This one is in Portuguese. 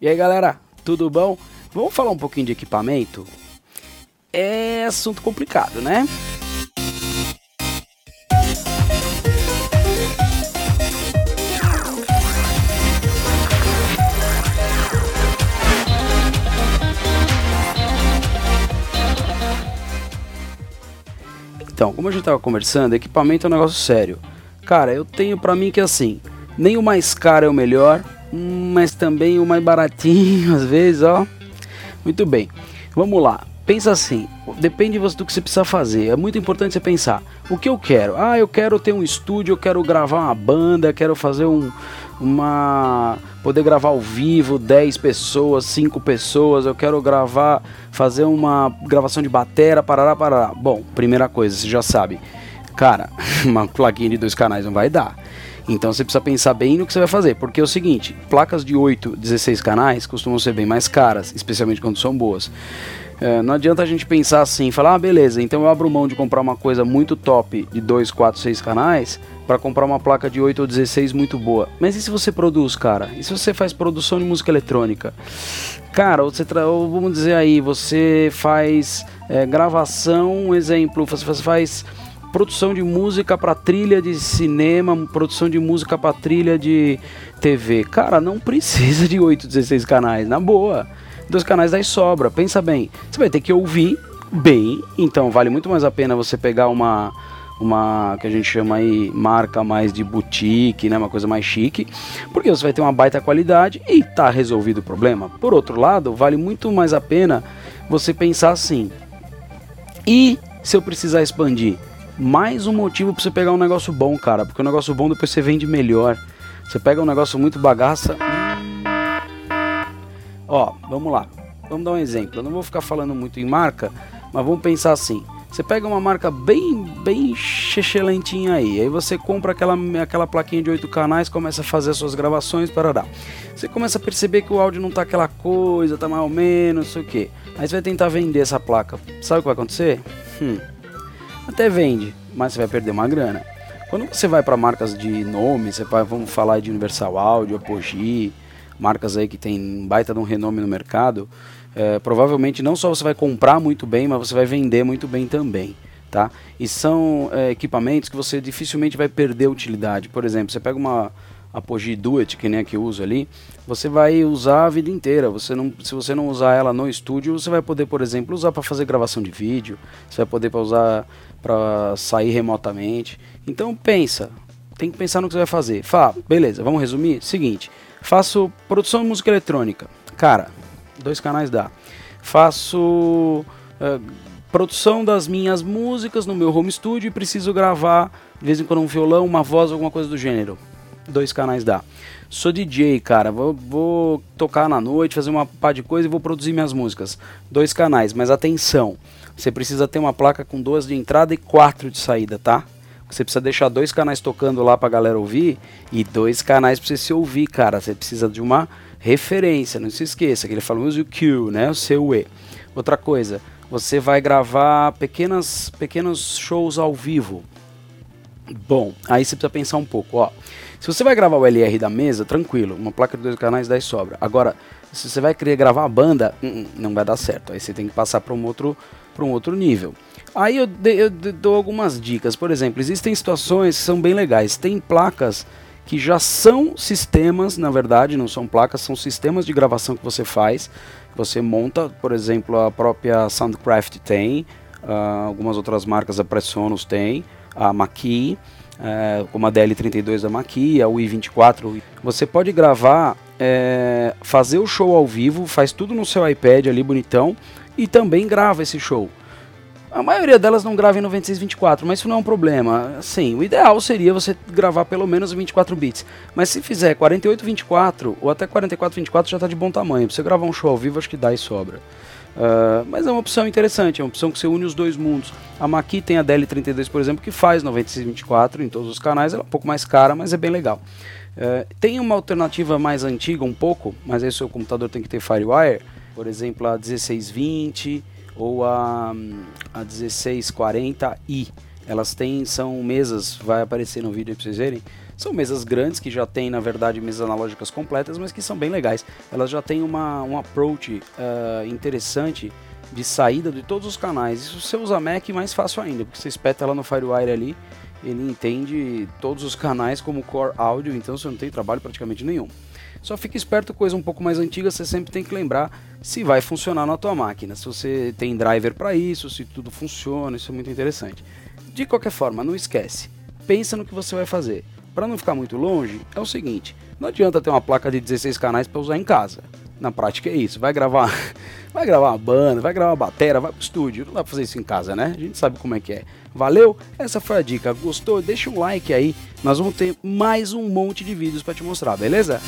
E aí galera, tudo bom? Vamos falar um pouquinho de equipamento? É assunto complicado, né? Então, como a gente tava conversando, equipamento é um negócio sério. Cara, eu tenho pra mim que assim, nem o mais caro é o melhor, mas também o mais baratinho às vezes, ó. Muito bem. Vamos lá. Pensa assim, depende do que você precisa fazer. É muito importante você pensar, o que eu quero? Ah, eu quero ter um estúdio, eu quero gravar uma banda, quero fazer um uma poder gravar ao vivo 10 pessoas, 5 pessoas, eu quero gravar, fazer uma gravação de batera, parará, parará. Bom, primeira coisa, você já sabe. Cara, uma plaquinha de dois canais não vai dar. Então você precisa pensar bem no que você vai fazer, porque é o seguinte, placas de 8, 16 canais costumam ser bem mais caras, especialmente quando são boas. É, não adianta a gente pensar assim, falar, ah, beleza, então eu abro mão de comprar uma coisa muito top de 2, 4, 6 canais para comprar uma placa de 8 ou 16 muito boa. Mas e se você produz, cara? E se você faz produção de música eletrônica? Cara, você ou vamos dizer aí, você faz é, gravação, um exemplo, você faz produção de música para trilha de cinema, produção de música para trilha de TV. Cara, não precisa de 8, 16 canais, na boa. Dois canais daí sobra. Pensa bem, você vai ter que ouvir bem, então vale muito mais a pena você pegar uma uma que a gente chama aí marca mais de boutique, né, uma coisa mais chique, porque você vai ter uma baita qualidade e tá resolvido o problema. Por outro lado, vale muito mais a pena você pensar assim: e se eu precisar expandir? Mais um motivo para você pegar um negócio bom, cara. Porque o negócio bom depois você vende melhor. Você pega um negócio muito bagaça. Ó, vamos lá. Vamos dar um exemplo. Eu não vou ficar falando muito em marca, mas vamos pensar assim. Você pega uma marca bem, bem excelentinha aí, aí você compra aquela, aquela plaquinha de oito canais, começa a fazer as suas gravações, parará. Você começa a perceber que o áudio não tá aquela coisa, tá mais ou menos, não sei o que. Aí você vai tentar vender essa placa. Sabe o que vai acontecer? Hum, até vende, mas você vai perder uma grana. Quando você vai para marcas de nome, você vai, vamos falar de Universal Audio, Apogee, marcas aí que tem baita de um renome no mercado, é, provavelmente não só você vai comprar muito bem, mas você vai vender muito bem também. Tá? E são é, equipamentos que você dificilmente vai perder utilidade. Por exemplo, você pega uma, Apogee Duet, que nem a que eu uso ali, você vai usar a vida inteira. Você não, se você não usar ela no estúdio, você vai poder, por exemplo, usar para fazer gravação de vídeo, você vai poder pra usar para sair remotamente. Então pensa, tem que pensar no que você vai fazer. Fala, beleza, vamos resumir? Seguinte, faço produção de música eletrônica. Cara, dois canais dá. Faço uh, produção das minhas músicas no meu home studio e preciso gravar de vez em quando um violão, uma voz, alguma coisa do gênero dois canais dá. Sou DJ, cara, vou, vou tocar na noite, fazer uma pá de coisa e vou produzir minhas músicas. Dois canais, mas atenção, você precisa ter uma placa com duas de entrada e quatro de saída, tá? Você precisa deixar dois canais tocando lá pra galera ouvir e dois canais pra você se ouvir, cara. Você precisa de uma referência, não se esqueça que ele fala use o Q, né? O seu E. Outra coisa, você vai gravar pequenas, pequenos shows ao vivo. Bom, aí você precisa pensar um pouco, ó. Se você vai gravar o LR da mesa, tranquilo, uma placa de dois canais daí sobra. Agora, se você vai querer gravar a banda, hum, hum, não vai dar certo. Aí você tem que passar para um outro para um outro nível. Aí eu, eu dou algumas dicas. Por exemplo, existem situações que são bem legais. Tem placas que já são sistemas, na verdade, não são placas, são sistemas de gravação que você faz. Você monta, por exemplo, a própria Soundcraft tem, uh, algumas outras marcas, a Presonus tem, a Maki é, como a DL32 da Maki, a UI24, você pode gravar, é, fazer o show ao vivo, faz tudo no seu iPad ali bonitão e também grava esse show. A maioria delas não grava em 9624, mas isso não é um problema. Sim, o ideal seria você gravar pelo menos 24 bits. Mas se fizer 4824 ou até 4424 já está de bom tamanho. Pra você gravar um show ao vivo, acho que dá e sobra. Uh, mas é uma opção interessante, é uma opção que você une os dois mundos. A Maki tem a DL32, por exemplo, que faz 9624 em todos os canais, ela é um pouco mais cara, mas é bem legal. Uh, tem uma alternativa mais antiga um pouco, mas aí o seu computador tem que ter Firewire, por exemplo a 1620 ou a, a 1640i. Elas têm, são mesas, vai aparecer no vídeo aí pra vocês verem. São mesas grandes que já tem, na verdade, mesas analógicas completas, mas que são bem legais. Elas já têm uma, um approach uh, interessante de saída de todos os canais. Isso você usa Mac mais fácil ainda, porque você espeta ela no FireWire ali, ele entende todos os canais como Core Audio, então você não tem trabalho praticamente nenhum. Só fica esperto, coisa um pouco mais antiga, você sempre tem que lembrar se vai funcionar na tua máquina, se você tem driver para isso, se tudo funciona, isso é muito interessante. De qualquer forma, não esquece, pensa no que você vai fazer. Para não ficar muito longe, é o seguinte, não adianta ter uma placa de 16 canais para usar em casa. Na prática é isso, vai gravar, vai gravar uma banda, vai gravar uma bateria, vai pro estúdio, não dá pra fazer isso em casa, né? A gente sabe como é que é. Valeu? Essa foi a dica. Gostou? Deixa um like aí. Nós vamos ter mais um monte de vídeos para te mostrar, beleza?